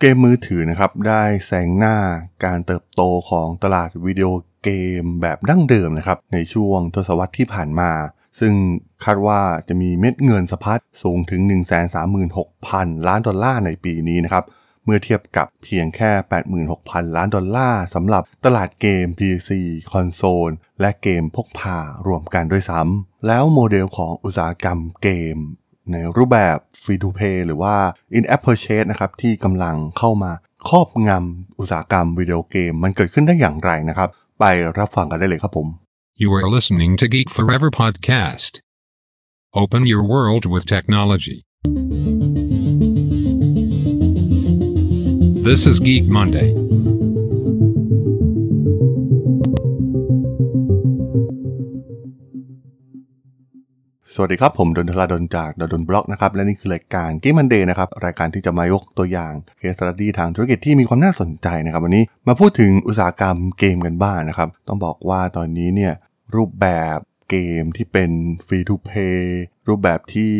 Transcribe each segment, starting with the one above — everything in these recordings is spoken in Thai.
เกมมือถือนะครับได้แซงหน้าการเติบโตของตลาดวิดีโอเกมแบบดั้งเดิมนะครับในช่วงทศวรรษที่ผ่านมา ซึ่งคาดว่าจะมีเม็ดเงินสะพัดสูงถึง 136,000 ล้านดอลลาร์ในปีนี้นะครับเมื่อเทียบกับเพียงแค่ 86,000 ล้านดอลลาร์สำหรับตลาดเกม PC console และเกมพกพารวมกันด้วยซ้ำแล้วโมเดลของอุตสาหกรรมเกม ในรูปแบบ Free to Play หรือว่า In-App Purchase นะครับที่กำลังเข้ามาครอบงำอุตสาหกรรมวิดีโอเกม มันเกิดขึ้นได้อย่างไรนะครับ ไปรับฟังกันได้เลยครับผม You are listening to Geek Forever podcast. Open your world with technology. This is Geek Monday. สวัสดีครับ ผมดนธราดลจากดลบล็อกนะครับ และนี่คือรายการเกม Monday นะครับ รายการที่จะมายกตัวอย่าง case study ทางธุรกิจที่มีความน่าสนใจนะครับ วันนี้มาพูดถึงอุตสาหกรรมเกมกันบ้างนะครับ ต้องบอกว่าตอนนี้เนี่ยรูปแบบเกมที่เป็น free to play รูปแบบที่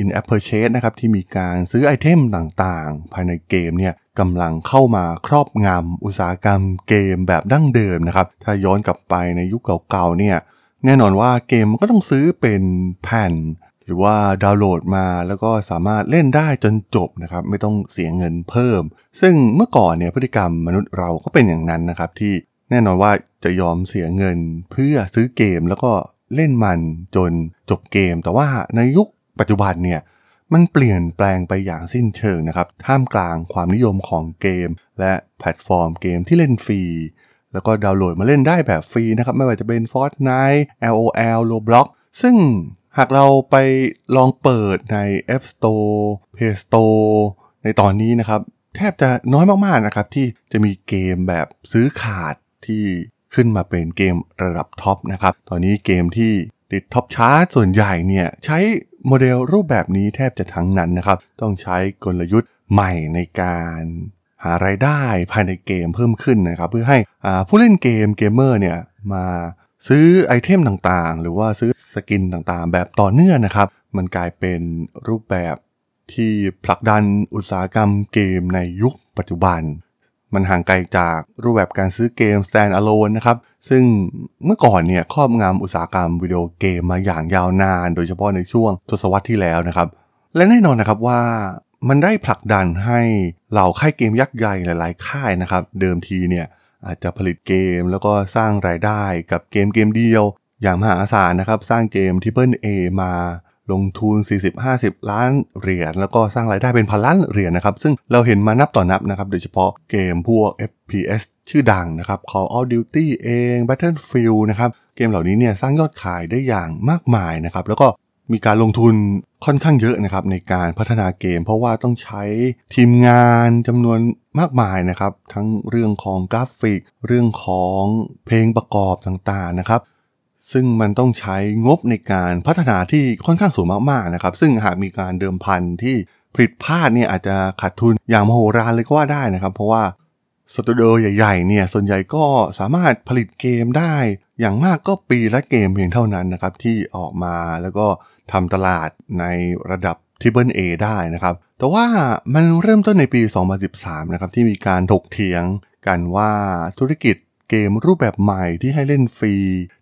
in app purchase นะครับ ที่มีการซื้อ item ต่างๆ ภายในเกมเนี่ยกำลังเข้ามาครอบงำอุตสาหกรรมเกมแบบดั้งเดิมนะครับ ถ้าย้อนกลับไปในยุคเก่าๆเนี่ย แน่นอนว่าเกมมันก็ต้องซื้อเป็นแผ่น หรือว่าดาวน์โหลดมาแล้วก็สามารถเล่นได้จนจบนะครับ ไม่ต้องเสียเงินเพิ่ม ซึ่งเมื่อก่อนเนี่ยพฤติกรรมมนุษย์เราก็เป็นอย่างนั้นนะครับ ที่แน่นอนว่าจะยอมเสียเงินเพื่อซื้อเกมแล้วก็เล่นมันจนจบเกม แต่ว่าในยุคปัจจุบันเนี่ยมันเปลี่ยนแปลงไปอย่างสิ้นเชิงนะครับ ท่ามกลางความนิยมของเกม และแพลตฟอร์มเกมที่เล่นฟรี แล้วก็ดาวน์โหลดมาเล่นได้แบบฟรีนะครับ ไม่ว่าจะเป็น Fortnite LOL Roblox ซึ่งหากเราไปลองเปิดใน App Store Play Store ในตอนนี้นะครับ แทบจะน้อยมากๆนะครับ ที่จะมีเกมแบบซื้อขาดที่ขึ้นมาเป็นเกมระดับ top นะครับ ตอนนี้เกมที่ติด top chart ส่วนใหญ่เนี่ยใช้โมเดลรูปแบบนี้แทบจะทั้งนั้นนะครับ ต้องใช้กลยุทธ์ใหม่ในการ หารายได้ภายในเกมเพิ่มขึ้นนะครับ เพื่อให้ผู้เล่นเกมเกมเมอร์เนี่ยมาซื้อ item ต่างๆ หรือว่าซื้อ skin ต่างๆ แบบต่อเนื่องนะครับ มันกลายเป็นรูปแบบที่ผลักดันอุตสาหกรรมเกมในยุคปัจจุบัน มันห่างไกลจากรูปแบบการซื้อเกม stand alone นะครับ ซึ่งเมื่อก่อนเนี่ยครอบงำอุตสาหกรรมวิดีโอเกมมาอย่างยาวนาน โดยเฉพาะในช่วงทศวรรษที่แล้วนะครับ และแน่นอนนะครับว่ามันได้ผลักดันให้เหล่าค่ายเกมยักษ์ใหญ่หลาย ๆ ค่ายนะครับ เดิมทีเนี่ยอาจจะผลิตเกมแล้วก็สร้างรายได้กับเกมเกมเดียว อย่างมหาศาลนะครับ สร้างเกมที่เปิลเอมาลงทุน 40-50 ล้านเหรียญแล้วก็สร้างรายได้เป็นพันล้านเหรียญนะครับ ซึ่งเราเห็นมานับต่อนับนะครับ โดยเฉพาะเกมพวก FPS ชื่อดังนะครับ Call of Duty เอง Battlefield นะครับ เกมเหล่านี้เนี่ยสร้างยอดขายได้อย่างมากมายนะครับ แล้วก็ มีการลงทุนค่อนข้างเยอะนะครับในการพัฒนาเกม เพราะว่าต้องใช้ทีมงานจำนวนมากมายนะครับ ทั้งเรื่องของกราฟิก เรื่องของเพลงประกอบต่างๆนะครับ ซึ่งมันต้องใช้งบในการพัฒนาที่ค่อนข้างสูงมากๆนะครับ ซึ่งหากมีการเดิมพันที่ผิดพลาดเนี่ยอาจจะขาดทุนอย่างมโหฬารเลยก็ว่าได้นะครับ เพราะว่าสตูดิโอใหญ่ๆเนี่ยส่วนใหญ่ก็สามารถผลิตเกมได้ อย่างมากก็ปีละเกมเพียงเท่านั้นนะครับที่ออกมาแล้วก็ ทำตลาดในระดับ triple A ได้นะครับ แต่ว่ามันเริ่มต้นในปี 2013 นะครับ ที่มีการถกเถียงกันว่าธุรกิจเกมรูปแบบใหม่ที่ให้เล่นฟรี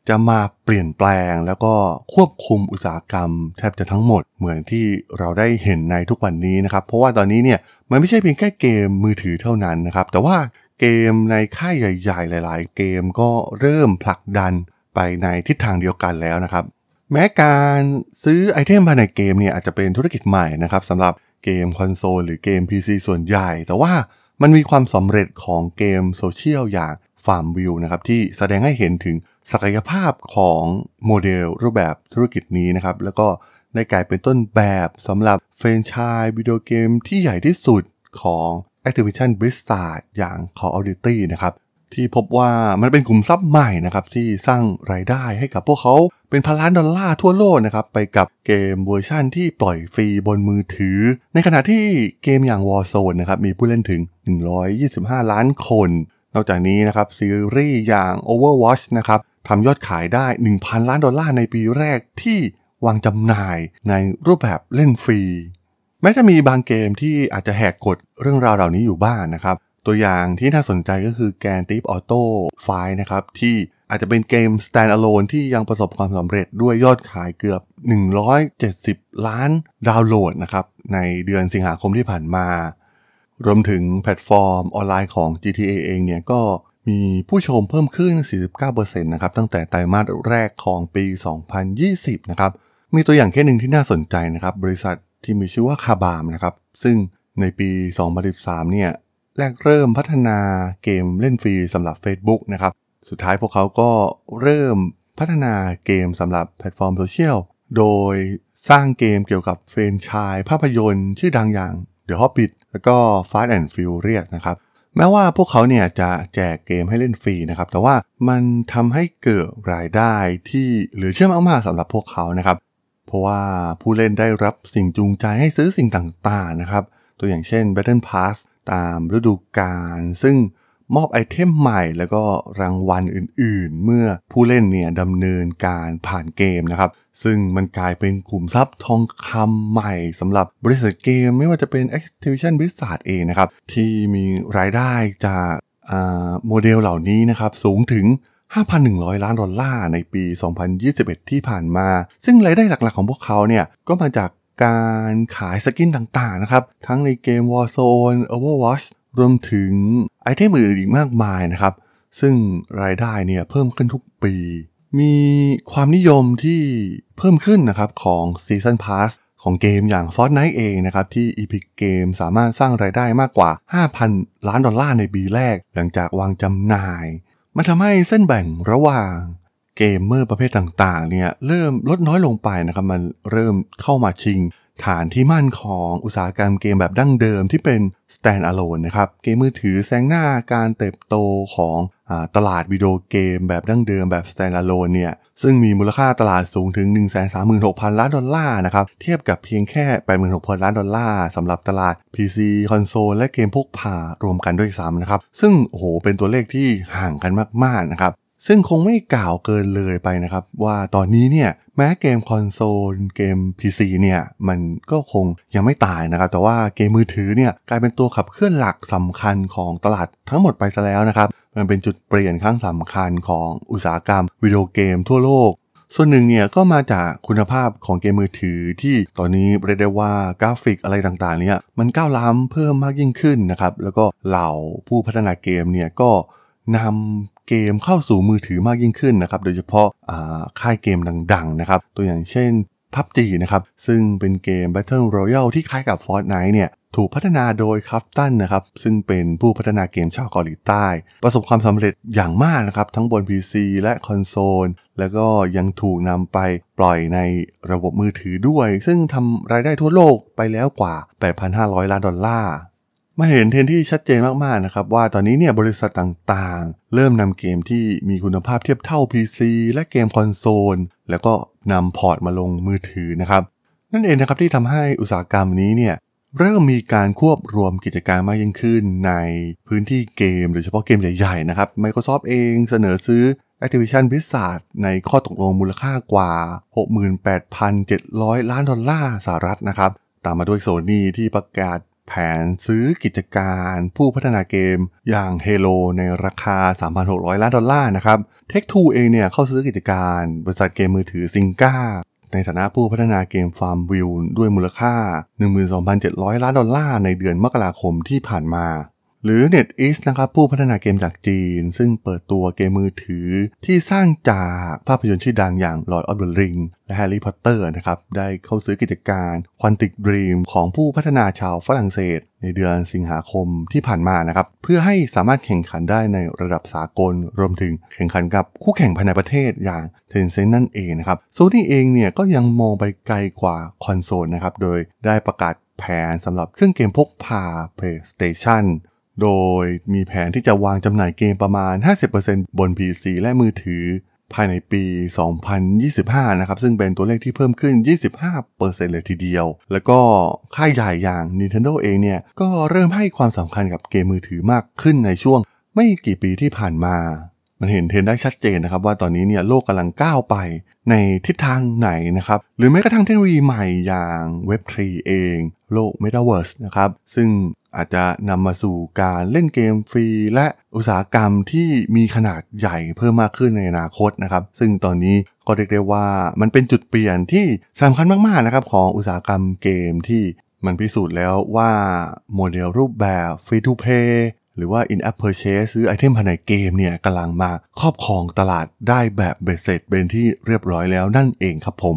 จะมาเปลี่ยนแปลงแล้วก็ควบคุมอุตสาหกรรม แทบจะทั้งหมดเหมือนที่เราได้เห็นในทุกวันนี้นะครับ เพราะว่าตอนนี้เนี่ยมันไม่ใช่เพียงแค่เกมมือถือเท่านั้นนะครับ แต่ว่าเกมในค่ายใหญ่ ๆ หลาย ๆ เกมก็เริ่มผลักดันไปในทิศทางเดียวกันแล้วนะครับ แม้การซื้อ item ภายในเกมเนี่ยอาจจะเป็นธุรกิจใหม่นะครับสำหรับเกมคอนโซลหรือเกม PC ส่วนใหญ่ แต่ว่ามันมีความสำเร็จของเกมโซเชียลอย่าง FarmVille นะครับที่แสดงให้เห็นถึงศักยภาพของโมเดลรูปแบบธุรกิจนี้นะครับ แล้วก็ได้กลายเป็นต้นแบบสำหรับเฟรนชายวิดีโอเกมที่ใหญ่ที่สุดของ Activision Blizzard อย่าง Call of Duty นะครับ ที่พบว่ามันเป็นกลุ่มซับใหม่นะครับที่สร้างรายได้ให้กับพวกเขาเป็นพันล้านดอลลาร์ทั่วโลกนะครับไปกับเกมเวอร์ชั่นที่ปล่อยฟรีบนมือถือ ในขณะที่เกมอย่าง Warzone นะครับมีผู้เล่นถึง 125 ล้านคน นอกจากนี้นะครับซีรีส์อย่าง Overwatch นะครับทำยอดขายได้ 1,000 ล้านดอลลาร์ในปีแรกที่วางจำหน่ายในรูปแบบเล่นฟรี แม้จะมีบางเกมที่อาจจะแหกกฎเรื่องราวเหล่านี้อยู่บ้างนะครับ ตัวอย่างที่น่าสนใจก็คือ Grand Theft Auto V นะครับ ที่อาจจะเป็นเกม standalone ที่ยังประสบความสำเร็จด้วยยอดขายเกือบ 170 ล้านดาวน์โหลดนะครับ ในเดือนสิงหาคมที่ผ่านมา รวมถึง platform online ของ GTA เองเนี่ยก็มีผู้ชมเพิ่มขึ้น 49%นะครับตั้งแต่ไตรมาสแรกของปี 2020 นะครับ มีตัวอย่างแค่หนึ่งที่น่าสนใจนะครับ บริษัทที่มีชื่อว่า Kabam นะครับ ซึ่งในปี 2013 เนี่ย แรกเริ่มพัฒนาเกมเล่นฟรีสำหรับ Facebook นะครับ สุดท้ายพวกเขาก็เริ่มพัฒนาเกมสำหรับ platform social โดยสร้างเกมเกี่ยวกับเฟรนไชายภาพยนตร์ชื่อดังอย่าง The Hobbit แล้วก็ Fast and Furious นะครับ แม้ว่าพวกเขาเนี่ยจะแจกเกมให้เล่นฟรีนะครับ แต่ว่ามันทำให้เกิดรายได้ที่เหลือเชื่อมากๆสำหรับพวกเขานะครับ เพราะว่าผู้เล่นได้รับสิ่งจูงใจให้ซื้อสิ่งต่างๆนะครับ ตัวอย่างเช่น Battle Pass ตามฤดูกาลซึ่งมอบไอเทมใหม่แล้วก็รางวัลอื่นๆ เมื่อผู้เล่นเนี่ยดำเนินการผ่านเกมนะครับ ซึ่งมันกลายเป็นกลุ่มทรัพย์ทองคำใหม่สำหรับบริษัทเกมไม่ว่าจะเป็น Activision Blizzard เองนะครับ ที่มีรายได้จากโมเดลเหล่านี้นะครับสูงถึง 5,100 ล้านดอลลาร์ในปี 2021 ที่ผ่านมา ซึ่งรายได้หลักๆของพวกเขาเนี่ยก็มาจาก การขายสกินต่างๆนะครับ ทั้งในเกม Warzone Overwatch รวมถึงไอเทมอื่นอีกมากมายนะครับ ซึ่งรายได้เนี่ยเพิ่มขึ้นทุกปี มีความนิยมที่เพิ่มขึ้นนะครับของ Season Pass ของเกมอย่าง Fortnite เองนะครับ ที่ Epic Game สามารถสร้างรายได้มากกว่า 5,000 ล้านดอลลาร์ในปีแรก หลังจากวางจำหน่าย มันทำให้เส้นแบ่งระหว่าง เกมเมอร์ประเภทต่างๆเนี่ยเริ่มลดน้อยลงไปนะครับมันเริ่มเข้ามาชิง ฐานที่มั่นของอุตสาหกรรมเกมแบบดั้งเดิมที่เป็น stand alone นะครับเกมมือถือแซงหน้าการเติบโตของตลาดวิดีโอเกมแบบดั้งเดิมแบบ stand alone เนี่ยซึ่งมีมูลค่าตลาดสูงถึง 136,000 ล้านดอลลาร์นะครับเทียบกับเพียงแค่ 86,000 ล้านดอลลาร์สำหรับตลาด PC คอนโซลและเกมพกพารวมกันด้วยซ้ำนะครับซึ่งโอ้โหเป็นตัวเลขที่ห่างกันมากๆนะครับ ซึ่งคงไม่กล่าวเกินเลยไปนะครับ ว่าตอนนี้เนี่ยแม้เกมคอนโซลเกม PC เนี่ยมันก็คงยังไม่ตายนะครับ แต่ว่าเกมมือถือเนี่ยกลายเป็นตัวขับเคลื่อนหลักสำคัญของตลาดทั้งหมดไปซะแล้วนะครับ มันเป็นจุดเปลี่ยนครั้งสำคัญของอุตสาหกรรมวิดีโอเกมทั่วโลกส่วนหนึ่งเนี่ยก็มาจากคุณภาพของเกมมือถือที่ตอนนี้เรียกได้ว่ากราฟิกอะไรต่างๆเนี่ยมันก้าวล้ำเพิ่มมากยิ่งขึ้นนะครับ แล้วก็เหล่าผู้พัฒนาเกมเนี่ยก็นำ เกมเข้าสู่มือถือมากยิ่งขึ้นนะครับ โดยเฉพาะค่ายเกมดังๆนะครับ ตัวอย่างเช่น PUBG นะครับ ซึ่งเป็นเกม Battle Royale ที่คล้ายกับ Fortnite เนี่ยถูกพัฒนาโดย Krafton นะครับ ซึ่งเป็นผู้พัฒนาเกมชาวเกาหลีใต้ ประสบความสำเร็จอย่างมากนะครับ ทั้งบน PC และคอนโซล แล้วก็ยังถูกนำไปปล่อยในระบบมือถือด้วย ซึ่งทำรายได้ทั่วโลกไปแล้วกว่า 8,500 ล้านดอลลาร์ มาเห็นเทรนด์ที่ชัดเจนมากๆนะครับว่าตอนนี้เนี่ยบริษัทต่างๆ เริ่มนำเกมที่มีคุณภาพเทียบเท่า PC และเกมคอนโซล แล้วก็นำ port มาลงมือถือนะครับ นั่นเองนะครับที่ทำให้อุตสาหกรรมนี้เนี่ยเริ่มมีการควบรวมกิจการมากยิ่งขึ้นในพื้นที่เกมโดยเฉพาะเกมใหญ่ๆนะครับ Microsoft เองเสนอซื้อ Activision Blizzard ในข้อตกลงมูลค่ากว่า 68,700 ล้านดอลลาร์สหรัฐนะครับ ตามมาด้วยโซนี่ที่ประกาศ แผนซื้อกิจการผู้พัฒนาเกมอย่าง Halo ในราคา 3,600 ล้านดอลลาร์นะครับเทคทูเองเนี่ยเข้าซื้อกิจการบริษัทเกมมือถือซิงก้าในฐานะผู้พัฒนาเกมฟาร์มวิวด้วยมูลค่า 12,700 ล้านดอลลาร์ในเดือนมกราคมที่ผ่านมา หรือ NetEase นะครับผู้พัฒนาเกมจากจีน ซึ่งเปิดตัวเกมมือถือที่สร้างจากภาพยนตร์ชื่อดังอย่าง Lord of the Ring และ Harry Potter นะครับได้เข้าซื้อกิจการ Quantic Dream ของผู้พัฒนาชาวฝรั่งเศส ในเดือนสิงหาคมที่ผ่านมานะครับเพื่อให้สามารถแข่งขันได้ในระดับสากล รวมถึงแข่งขันกับคู่แข่งภายในประเทศอย่าง Tencent นั่นเองนะครับโซนี่เองเนี่ยก็ยังมองไปไกลกว่าคอนโซลนะครับโดยได้ประกาศแผนสำหรับเครื่องเกมพกพา PlayStation โดยมีแผนที่จะวางจำหน่ายเกมประมาณ 50%บน PC และมือถือ ภายในปี 2025 นะครับ ซึ่งเป็นตัวเลขที่เพิ่มขึ้น 25%เลยทีเดียว แล้วก็ค่ายใหญ่อย่าง Nintendo เองเนี่ย ก็เริ่มให้ความสำคัญกับเกมมือถือมากขึ้นในช่วง ไม่กี่ปีที่ผ่านมา มันเห็นเทรนได้ชัดเจนนะครับว่าตอนนี้เนี่ยโลกกำลังก้าวไปในทิศทางไหนนะครับ หรือแม้กระทั่งเทคโนโลยีใหม่อย่าง Web3 เอง โลก Metaverse นะครับ ซึ่งอาจจะนำมาสู่การเล่นเกมฟรี และอุตสาหกรรมที่มีขนาดใหญ่เพิ่มมากขึ้นในอนาคตนะครับ ซึ่งตอนนี้ก็เรียกได้ว่ามันเป็นจุดเปลี่ยนที่สำคัญมากๆนะครับของอุตสาหกรรมเกมที่มันพิสูจน์แล้วว่าโมเดลรูปแบบ Free to Play หรือว่า in-app purchase ซื้อไอเทมภายในเกมเนี่ยกำลังมาครอบครองตลาดได้แบบเบ็ดเสร็จเป็นที่เรียบร้อยแล้วนั่นเองครับผม